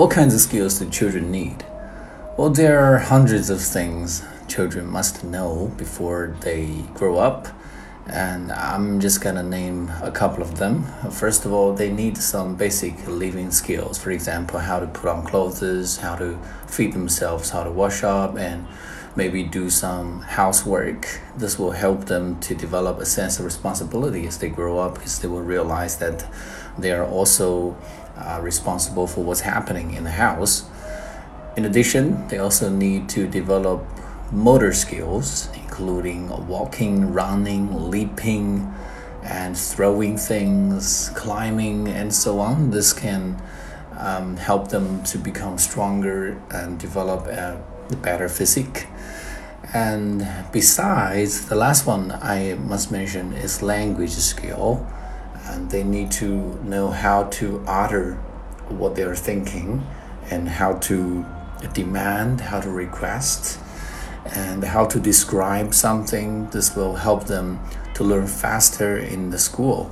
What kinds of skills do children need? Well, there are hundreds of things children must know before they grow up, and I'm just gonna name a couple of them. First of all, they need some basic living skills. For example, how to put on clothes, how to feed themselves, how to wash up, and maybe do some housework. This will help them to develop a sense of responsibility as they grow up because they will realize that they are also uh, responsible for what's happening in the house. In addition, they also need to develop motor skills, including walking, running, leaping, and throwing things, climbing, and so on. This can um, help them to become stronger and develop a better physique. And besides, the last one I must mention is language skill. They need to know how to utter what they're thinking and how to demand, how to request, and how to describe something. This will help them to learn faster in the school.